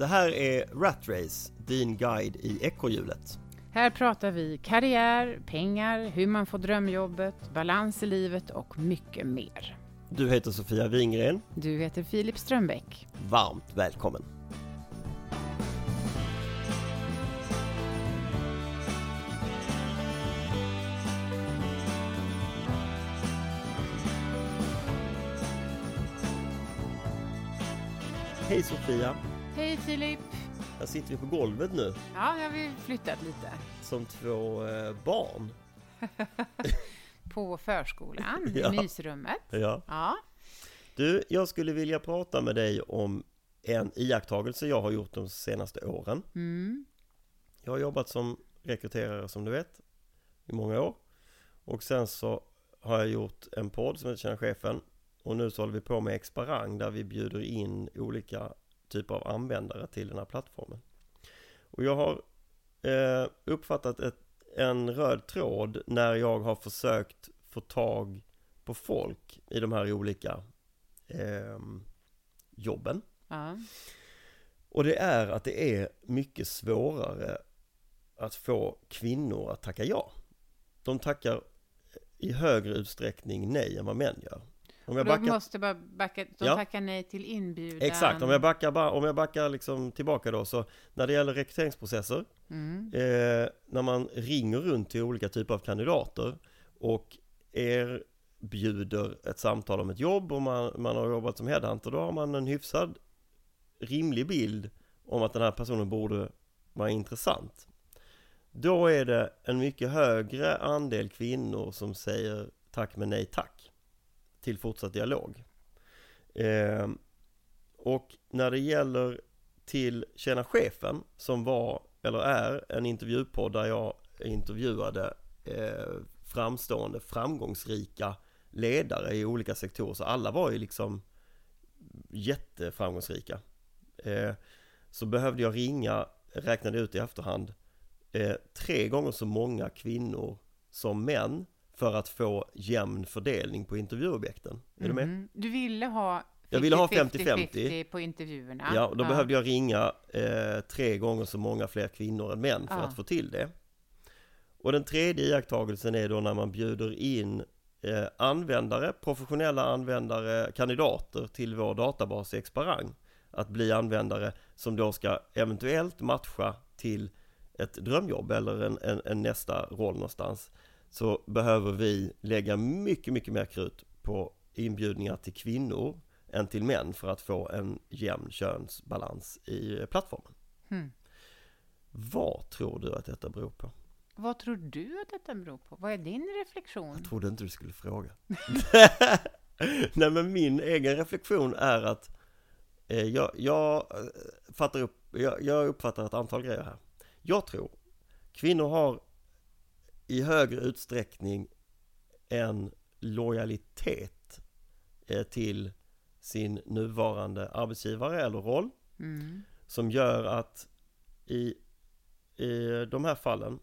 Det här är Rat Race, din guide i ekorrhjulet. Här pratar vi karriär, pengar, hur man får drömjobbet, balans i livet och mycket mer. Du heter Sofia Wingren. Du heter Filip Strömbäck. Varmt välkommen! Hej Sofia! Hej Filip! Här sitter vi på golvet nu Ja, jag har vi flyttat lite. som två eh, barn. På förskolan, Ja. i mysrummet. Ja. Ja. Du, jag skulle vilja prata med dig om en iakttagelse jag har gjort de senaste åren. Mm. Jag har jobbat som rekryterare som du vet i många år. Och sen så har jag gjort en podd som heter Tjena chefen. Och nu så håller vi på med Exparang där vi bjuder in olika typer av användare till den här plattformen. Och jag har eh, uppfattat ett, en röd tråd när jag har försökt få tag på folk i de här olika eh, jobben. ja. Och det är att det är mycket svårare att få kvinnor att tacka ja. De tackar i högre utsträckning nej än vad män gör. Om jag Och de backar, måste bara backa, de Ja. tackar nej till inbjudan. exakt, om jag backar, ba- om jag backar liksom tillbaka då så när det gäller rekryteringsprocesser Mm. eh, när man ringer runt till olika typer av kandidater och erbjuder ett samtal om ett jobb och man, man har jobbat som headhunter, då har man en hyfsad rimlig bild om att den här personen borde vara intressant. Då är det en mycket högre andel kvinnor som säger tack men nej tack till fortsatt dialog. Eh, och när det gäller till Tjena chefen som var eller är en intervjupodd där jag intervjuade eh, framstående framgångsrika ledare i olika sektorer så alla var ju liksom jätteframgångsrika eh, så behövde jag ringa, räknade ut i efterhand eh, tre gånger så många kvinnor som män för att få jämn fördelning på intervjuobjekten. Är du med? Mhm. Du ville ha Jag ville ha 50-50 50-50. på intervjuerna. Ja, och då behövde jag ringa eh, tre gånger så många fler kvinnor än män för Ja. att få till det. Och den tredje iakttagelsen är då när man bjuder in eh, användare, professionella användare, kandidater till vår databas i Exparang att bli användare som då ska eventuellt matcha till ett drömjobb eller en, en, en nästa roll någonstans så behöver vi lägga mycket, mycket mer krut på inbjudningar till kvinnor än till män för att få en jämn könsbalans i plattformen. Hmm. Vad tror du att detta beror på? Vad tror du att detta beror på? Vad är din reflektion? Jag trodde inte du skulle fråga. Nej men min egen reflektion är att eh, jag, jag, eh, fattar upp, jag, jag uppfattar ett antal grejer här. Jag tror kvinnor har i högre utsträckning en lojalitet eh, till sin nuvarande arbetsgivare eller roll Mm. som gör att i, i de här fallen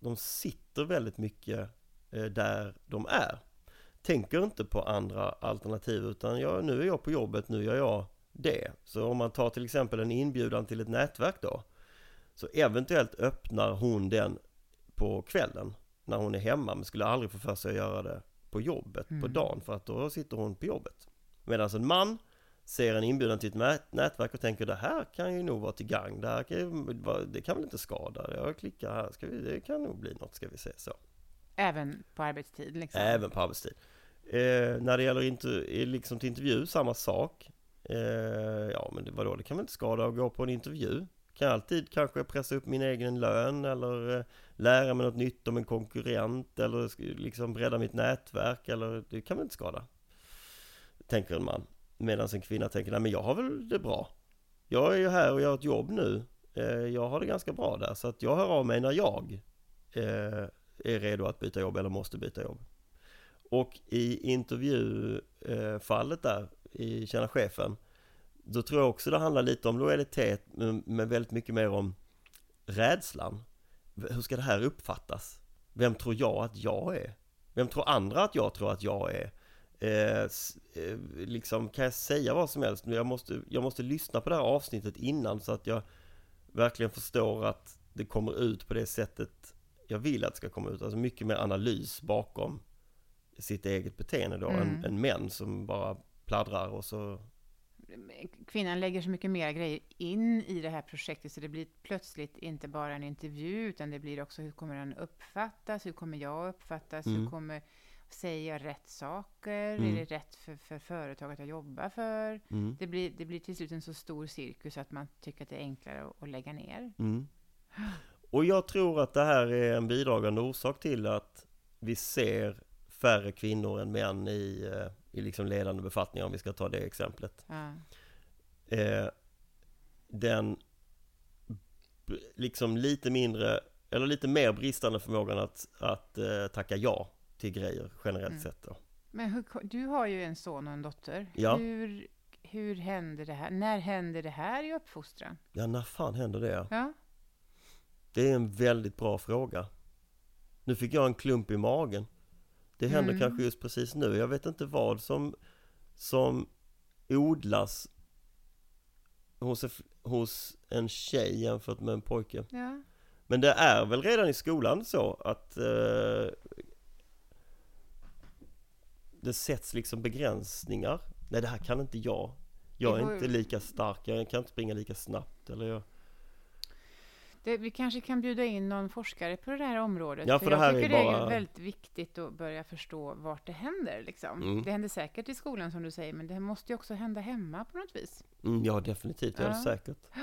de sitter väldigt mycket eh, där de är. Tänker inte på andra alternativ utan jag, nu är jag på jobbet, nu gör jag det. Så om man tar till exempel en inbjudan till ett nätverk då så eventuellt öppnar hon den på kvällen när hon är hemma men skulle aldrig få för sig att göra det på jobbet på Mm. dagen för att då sitter hon på jobbet. Medan en man ser en inbjudan till ett nät- nätverk och tänker det här kan ju nog vara till gang, det här kan, ju, det kan väl inte skada, jag klickar här, ska vi, det kan nog bli något ska vi se så. Även på arbetstid liksom? Även på arbetstid. Eh, när det gäller inter, eh, liksom till intervju, samma sak. Eh, ja men det, vadå, det kan väl inte skada att gå på en intervju. Kan alltid kanske pressa upp min egen lön eller eh, lära mig något nytt om en konkurrent eller liksom bredda mitt nätverk eller det kan väl inte skada. Tänker en man. Medan en kvinna tänker, nej men jag har väl det bra. Jag är ju här och gör ett jobb nu. Eh, jag har det ganska bra där så att jag hör av mig när jag eh, är redo att byta jobb eller måste byta jobb. Och i intervjufallet där i Tjäna chefen då tror jag också det handlar lite om lojalitet men, väldigt mycket mer om rädslan. Hur ska det här uppfattas? Vem tror jag att jag är? Vem tror andra att jag tror att jag är? eh, eh, liksom kan jag säga vad som helst? Jag måste, jag måste lyssna på det här avsnittet innan så att jag verkligen förstår att det kommer ut på det sättet jag vill att det ska komma ut. Alltså mycket mer analys bakom sitt eget beteende då, Mm. än, än män som bara pladdrar och så Kvinnan lägger så mycket mer grejer in i det här projektet så det blir plötsligt inte bara en intervju utan det blir också hur kommer den uppfattas, hur kommer jag uppfattas, hur Mm. kommer Säger jag rätt saker? Mm. Är det rätt för, för företaget jag jobbar för? mm, Det blir, det blir till slut en så stor cirkus att man tycker att det är enklare att, att lägga ner. mm. Och jag tror att det här är en bidragande orsak till att vi ser färre kvinnor än män i, eh, i liksom ledande befattningar om vi ska ta det exemplet. Ja. eh, den liksom lite mindre eller lite mer bristande förmågan att, att eh, tacka ja till grejer generellt Mm. sett då. Men hur, du har ju en son och en dotter. Ja. Hur, hur händer det här? När händer det här i uppfostran? Ja, när fan händer det? Ja. Det är en väldigt bra fråga. Nu fick jag en klump i magen. Det händer Mm. kanske just precis nu. Jag vet inte vad som, som odlas hos, hos en tjej jämfört med en pojke. ja. Men det är väl redan i skolan så att eh, det sätts liksom begränsningar. Nej, det här kan inte jag. Jag är inte lika stark, jag kan inte springa lika snabbt. Eller jag... Det, vi kanske kan bjuda in någon forskare på det här området. Ja, för det jag här tycker är det bara- är väldigt viktigt att börja förstå vart det händer. Liksom. Mm. Det händer säkert i skolan som du säger, men det måste ju också hända hemma på något vis. Mm, ja, definitivt, jag är Ja. säkert.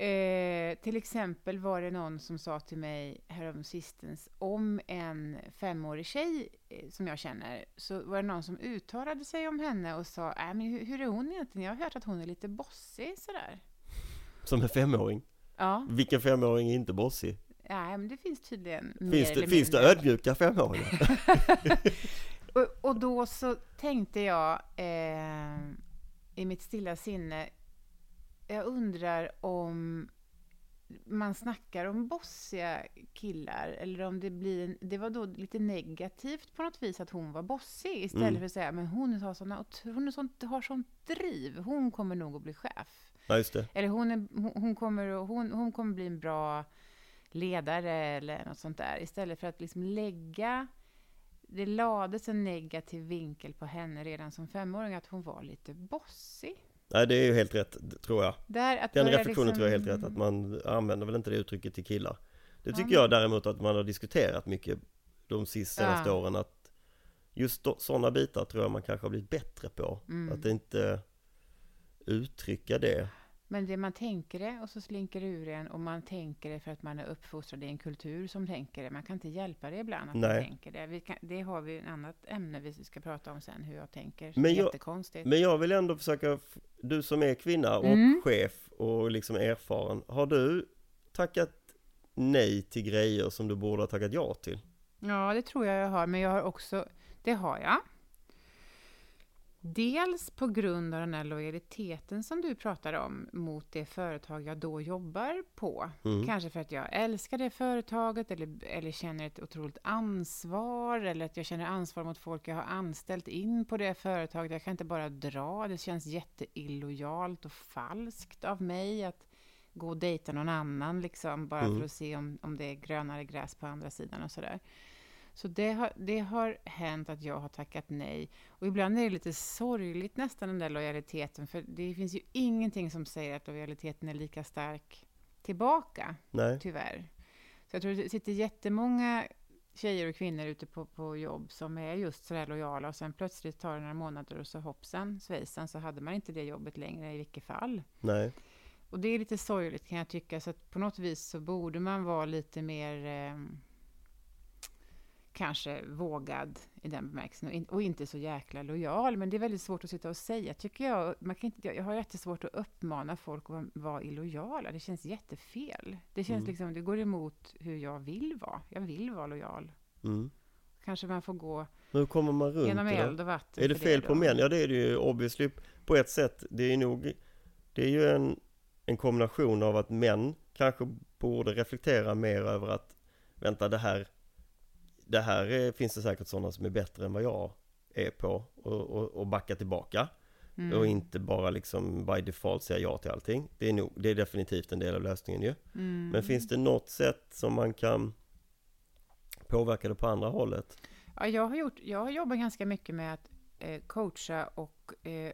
Eh, till exempel var det någon som sa till mig häromsistens om en femårig tjej eh, som jag känner, så var det någon som uttalade sig om henne och sa, äh, men hur, hur är hon egentligen? Jag har hört att hon är lite bossig sådär. Som en femåring. Ja, Vilken femåring är inte bossig? nej, men det finns tydligen mer Finns eller det, finns det ödmjuka femåringar? Och, och då så tänkte jag eh, i mitt stilla sinne, jag undrar om man snackar om bossiga killar eller om det blir en, det var då lite negativt på något vis att hon var bossig istället Mm. för att säga men hon har, såna, hon är sånt, har sånt driv, hon kommer nog att bli chef. Ja, just det. Eller hon, är, hon, kommer, hon, hon kommer bli en bra ledare eller något sånt där. Istället för att liksom lägga... Det lades en negativ vinkel på henne redan som femåring, att hon var lite bossig. Nej, det är ju helt rätt, tror jag. Där, att Den reflektionen tror jag är helt liksom- rätt, att man använder väl inte det uttrycket till killar. Det Ja, tycker men- jag däremot att man har diskuterat mycket de sista Ja. senaste åren, att just sådana bitar tror jag man kanske har blivit bättre på. Mm. Att inte uttrycka det. Men det man tänker det och så slinker det ur en och man tänker det för att man är uppfostrad i en kultur som tänker det. Man kan inte hjälpa det ibland att man Nej. tänker det. Kan, det har vi ett annat ämne vi ska prata om sen, hur jag tänker. Men jag- Jättekonstigt. Men jag vill ändå försöka, du som är kvinna och Mm. chef och liksom erfaren, har du tackat nej till grejer som du borde ha tackat ja till? Ja, det tror jag jag har, men jag har också, det har jag. Dels på grund av den här lojaliteten som du pratar om mot det företag jag då jobbar på. Mm. Kanske för att jag älskar det företaget eller, eller känner ett otroligt ansvar eller att jag känner ansvar mot folk jag har anställt in på det företaget. Jag kan inte bara dra. Det känns jätteillojalt och falskt av mig att gå och dejta någon annan liksom bara Mm. för att se om, om det är grönare gräs på andra sidan och sådär. Så det har, det har hänt att jag har tackat nej. Och ibland är det lite sorgligt nästan den där lojaliteten, för det finns ju ingenting som säger att lojaliteten är lika stark tillbaka, Nej? tyvärr. Så jag tror det sitter jättemånga tjejer och kvinnor ute på, på jobb som är just sådär lojala och sen plötsligt tar det några månader och så hoppsan svejsan så hade man inte det jobbet längre i vilket fall. Nej? Och det är lite sorgligt kan jag tycka, så att på något vis så borde man vara lite mer eh, kanske vågad i den bemärkelsen och, in, och inte så jäkla lojal. Men det är väldigt svårt att sitta och säga, tycker jag. Man kan inte, jag har jättesvårt att uppmana folk att vara, illojala. Det känns jättefel. Det känns Mm. liksom, det går emot hur jag vill vara. Jag vill vara lojal. Mm. Kanske man får gå Men hur kommer man runt genom det eld och vatten. Är det fel då. på män? Ja det är det ju obviously på ett sätt. Det är nog Det är ju en, en kombination av att män kanske borde reflektera mer över att Vänta det här Det här är, finns det säkert sådana som är bättre än vad jag är på och, och, och backa tillbaka. Mm. Och inte bara liksom by default säga ja till allting. Det är, nog, det är definitivt en del av lösningen ju. Mm. Men finns det något sätt som man kan påverka det på andra hållet? Ja, jag, har gjort, jag har jobbat ganska mycket med att eh, coacha och eh,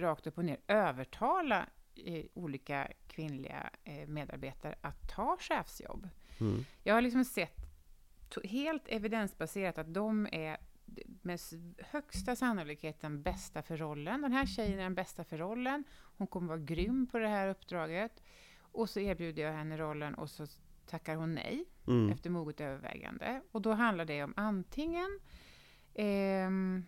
rakt upp och ner övertala eh, olika kvinnliga eh, medarbetare att ta chefsjobb. Mm. Jag har liksom sett helt evidensbaserat att de är med högsta sannolikhet den bästa för rollen. Den här tjejen är den bästa för rollen. Hon kommer vara grym på det här uppdraget. Och så erbjuder jag henne rollen och så tackar hon nej Mm. efter moget övervägande. Och då handlar det om antingen, ehm,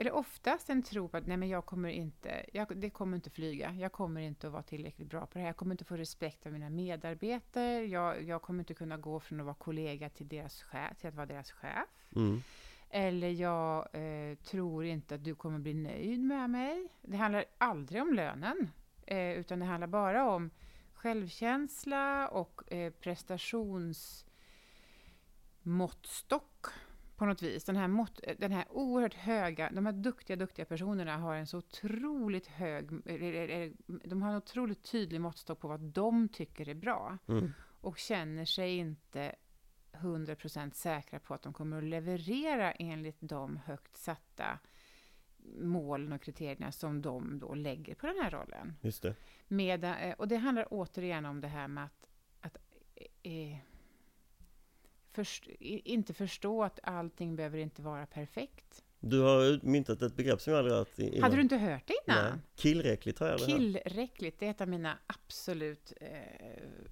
eller oftast en tro på att nej men jag kommer inte, jag, det kommer inte flyga, jag kommer inte att vara tillräckligt bra på det här, jag kommer inte få respekt av mina medarbetare, jag, jag kommer inte kunna gå från att vara kollega till, deras chef, till att vara deras chef. Mm. Eller jag eh, tror inte att du kommer bri nöjd med mig. Det handlar aldrig om lönen, eh, utan det handlar bara om självkänsla och eh, prestationsmåttstock på något vis. Den här, mått, den här oerhört höga, de här duktiga, duktiga personerna har en så otroligt hög, de har en otroligt tydlig måttstock på vad de tycker är bra Mm. och känner sig inte 100% säkra på att de kommer att leverera enligt de högt satta målen och kriterierna som de då lägger på den här rollen. Just det. Med, eh, och det handlar återigen om det här med att, att eh, först, inte förstå att allting behöver inte vara perfekt. Du har myntat ett begrepp som jag aldrig hört innan. Hade du inte hört det innan? Nej. Killräckligt har jag. Killräckligt, det är ett av mina absolut, eh,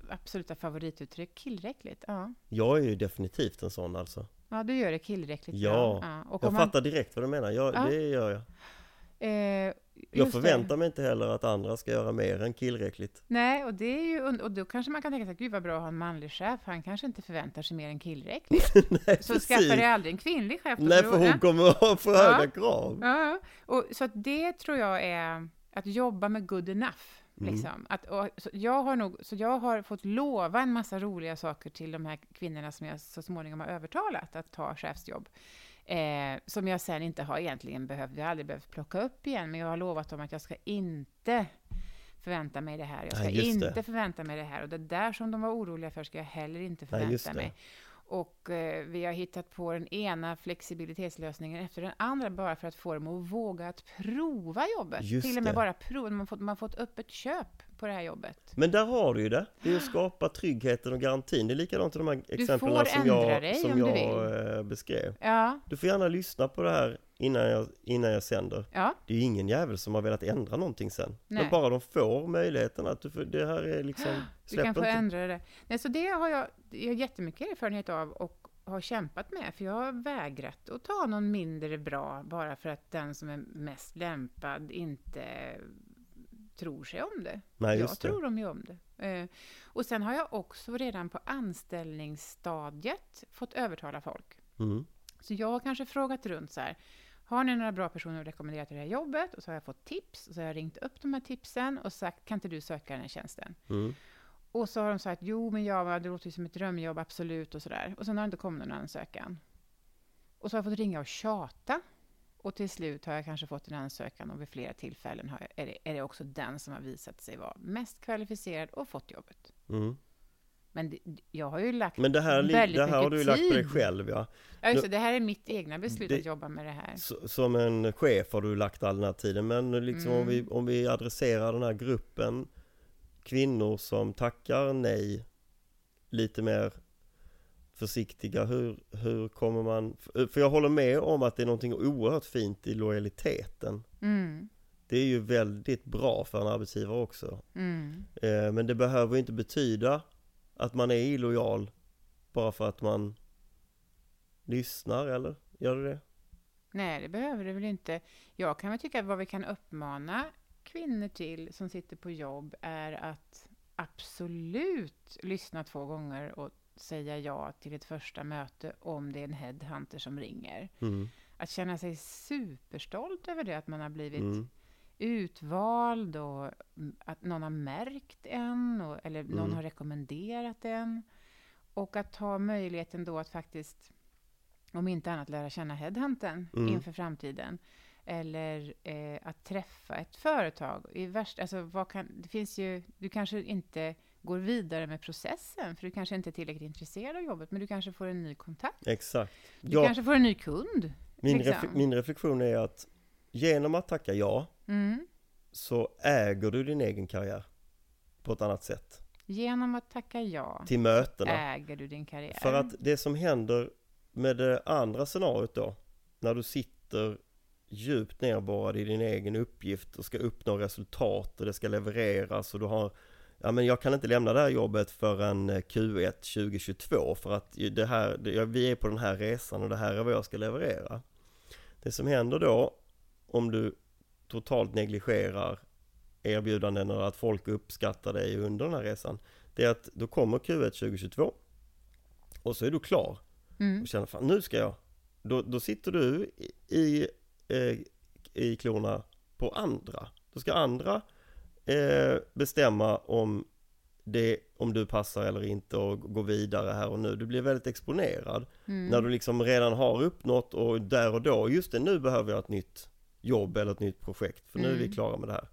absoluta favorituttryck. Killräckligt, ja. Jag är ju definitivt en sån alltså. Ja, du gör det killräckligt Ja. Ja. Och Jag man, fattar direkt vad du menar. Jag, Ja. Det gör jag. eh, Jag förväntar mig inte heller att andra ska göra mer än killräckligt. Nej, och, det är ju, och då kanske man kan tänka sig, gud vad bra att ha en manlig chef, han kanske inte förväntar sig mer än killräckligt. Nej, Så skaffa dig aldrig en kvinnlig chef. Nej, för hon kommer att ha för Ja. höga krav. Ja, och, så att det tror jag är att jobba med good enough. Mm. Liksom. Att, och, så, jag har nog, så jag har fått lova en massa roliga saker till de här kvinnorna som jag så småningom har övertalat att ta chefsjobb. Eh, som jag sen inte har egentligen behövt, jag har aldrig behövt plocka upp igen, men jag har lovat dem att jag ska inte förvänta mig det här. Jag ska Nej, just det. inte förvänta mig det här. Och det där som de var oroliga för ska jag heller inte Nej, förvänta det. mig. Och eh, vi har hittat på den ena flexibilitetslösningen efter den andra bara för att få dem att våga att prova jobbet. Just Till och med det. bara prova. Man har fått, man fått upp ett köp på det här jobbet. Men där har du ju det. Det är att skapa tryggheten och garantin. Det är likadant i de här exemplen som jag, som jag eh, beskrev. Ja, Du får gärna lyssna på det här innan jag, innan jag sänder. ja, Det är ju ingen jävel som har velat ändra någonting sen. Nej. Men bara de får möjligheten att du får, det här är liksom, du kan få inte. ändra det. Nej, så det har jag, jag har jättemycket erfarenhet av och har kämpat med, för jag har vägrat att ta någon mindre bra bara för att den som är mest lämpad inte tror sig om det. Nej, jag det. tror dem ju om det. Eh, och sen har jag också redan på anställningsstadiet fått övertala folk. Mm. Så jag har kanske frågat runt så här. Har ni några bra personer att rekommendera till det här jobbet? Och så har jag fått tips. Och så har jag ringt upp de här tipsen och sagt, kan inte du söka den här tjänsten? Mm. Och så har de sagt, jo men ja, det låter ju som ett drömjobb, absolut och sådär. Och sen har det inte kommit någon ansökan. Och så har jag fått ringa och tjata. Och till slut har jag kanske fått en ansökan och vid flera tillfällen har jag, är, det, är det också den som har visat sig vara mest kvalificerad och fått jobbet. Mm. Men det, jag har ju lagt Men det här, väldigt det här har du ju lagt på dig tid. själv ja. Ja, just Nu- det, här är mitt egna beslut Det- att jobba med det här. Som en chef har du lagt all den här tiden men liksom om, Mm. vi, om vi adresserar den här gruppen kvinnor som tackar nej lite mer försiktiga, hur, hur kommer man... För jag håller med om att det är någonting oerhört fint i lojaliteten. Mm, Det är ju väldigt bra för en arbetsgivare också. mm. Eh, Men det behöver inte betyda att man är illojal bara för att man lyssnar, eller? Gör det det? Nej, det behöver det väl inte. Jag kan väl tycka att vad vi kan uppmana kvinnor till som sitter på jobb är att absolut lyssna två gånger och säga ja till ett första möte om det är en headhunter som ringer. Mm. Att känna sig superstolt över det, att man har blivit Mm. utvald och att någon har märkt en och, eller någon Mm. har rekommenderat en. Och att ha möjligheten då att faktiskt om inte annat lära känna headhunten Mm. inför framtiden. Eller eh, att träffa ett företag. I värsta, alltså, vad kan, det finns ju, du kanske inte går vidare med processen, för du kanske inte är tillräckligt intresserad av jobbet, men du kanske får en ny kontakt. Exakt. Du Ja, kanske får en ny kund. min, liksom. ref- min reflektion är att genom att tacka ja Mm. så äger du din egen karriär på ett annat sätt. Genom att tacka ja Till mötena. äger du din karriär. För att det som händer med det andra scenariot då, när du sitter djupt nerborrad i din egen uppgift och ska uppnå resultat och det ska levereras och du har Ja men jag kan inte lämna det här jobbet förrän eh, Q1 2022 för att det här, det, vi är på den här resan och det här är vad jag ska leverera. Det som händer då, om du totalt negligerar erbjudanden och att folk uppskattar dig under den här resan, det är att då kommer Q1 2022 och så är du klar Mm. och känner fan nu ska jag. Då, då sitter du i, i, eh, i klorna på andra. Då ska andra eh, bestämma om, det, om du passar eller inte och gå vidare här och nu. Du blir väldigt exponerad Mm. när du liksom redan har uppnått och där och då, just det nu behöver jag ett nytt jobb eller ett nytt projekt för nu är vi Mm. klara med det här.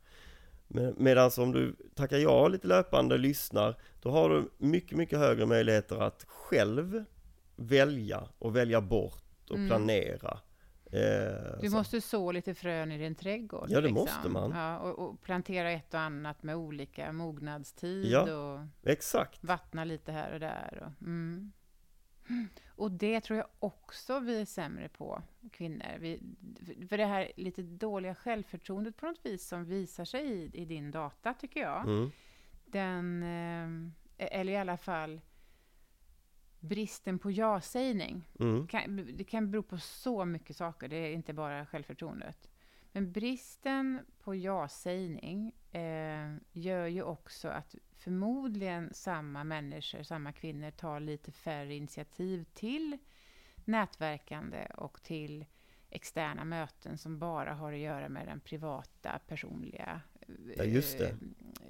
Men, Medan om du tackar ja lite löpande, lyssnar, då har du mycket, mycket högre möjligheter att själv välja och välja bort och Mm. planera. Eh, Du så. måste så lite frön i din trädgård. liksom. Ja, det måste man. Ja, och, och plantera ett och annat med olika mognadstid Ja. och Exakt. vattna lite här och där. Och, mm. och det tror jag också vi är sämre på, kvinnor. Vi, för det här lite dåliga självförtroendet på något vis som visar sig i, i din data, tycker jag. Mm. Den, eh, eller i alla fall bristen på ja-sägning. Mm. kan, det kan bero på så mycket saker, det är inte bara självförtroendet. Men bristen på ja-sägning eh, gör ju också att förmodligen samma människor, samma kvinnor tar lite färre initiativ till nätverkande och till externa möten som bara har att göra med den privata, personliga eh, Ja, det.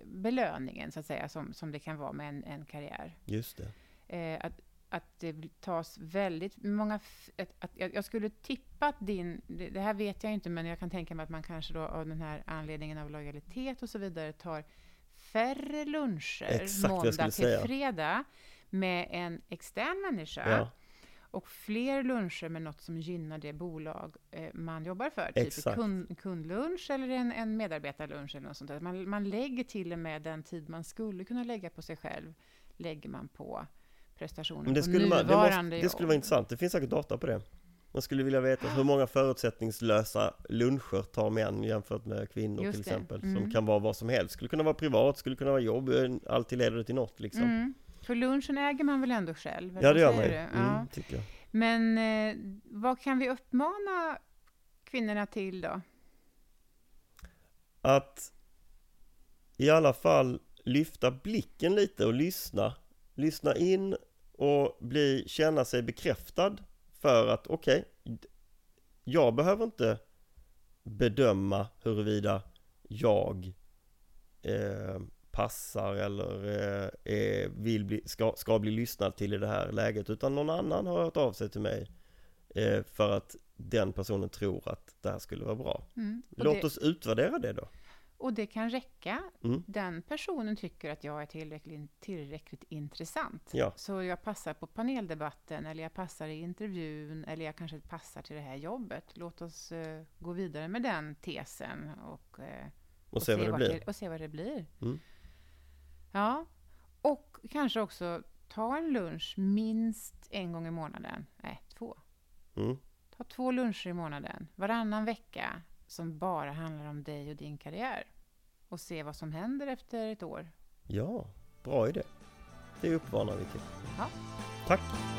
belöningen, så att säga, som, som det kan vara med en, en karriär Just det. eh, att, att det tas väldigt många... Att, att, jag, skulle tippa att din... Det, här vet jag inte, men jag kan tänka mig att man kanske då av den här anledningen av lojalitet och så vidare tar färre luncher Exakt måndag till säga. fredag med en extern människa Ja, och fler luncher med något som gynnar det bolag eh, man jobbar för. Typ kund, kundlunch eller en, en medarbetarlunch eller något sånt där. Man, man lägger till och med den tid man skulle kunna lägga på sig själv, lägger man på prestationen men det på skulle, man, det, nuvarande måste, det skulle vara intressant. Det finns säkert data på det. Man skulle vilja veta hur många förutsättningslösa luncher tar män jämfört med kvinnor Just till det. exempel. Som Mm. kan vara vad som helst. Skulle kunna vara privat, skulle kunna vara jobb. Alltid leder det till något liksom. Mm. För lunchen äger man väl ändå själv? Ja, det gör man ju. Mm, Ja. tycker jag. Men eh, vad kan vi uppmana kvinnorna till då? Att i alla fall lyfta blicken lite och lyssna. Lyssna in och bli, känna sig bekräftad för att okej, d- jag behöver inte bedöma huruvida jag eh, passar eller eh, vill bli, ska, ska bli lyssnad till i det här läget utan någon annan har hört av sig till mig eh, för att den personen tror att det här skulle vara bra. Mm. Låt det, oss utvärdera det då. Och det kan räcka. Mm. Den personen tycker att jag är tillräckligt, tillräckligt intressant. Ja. Så jag passar på paneldebatten, eller jag passar i intervjun, eller jag kanske passar till det här jobbet. Låt oss eh, gå vidare med den tesen och, eh, Och, se vad det blir. och se vad det blir. Mm. Ja, och kanske också ta en lunch minst en gång i månaden. Nej, två. Mm. Ta två luncher i månaden, varannan vecka, som bara handlar om dig och din karriär. Och se vad som händer efter ett år. Ja, bra idé. Det uppmanar vi till. Ja. Tack. Tack.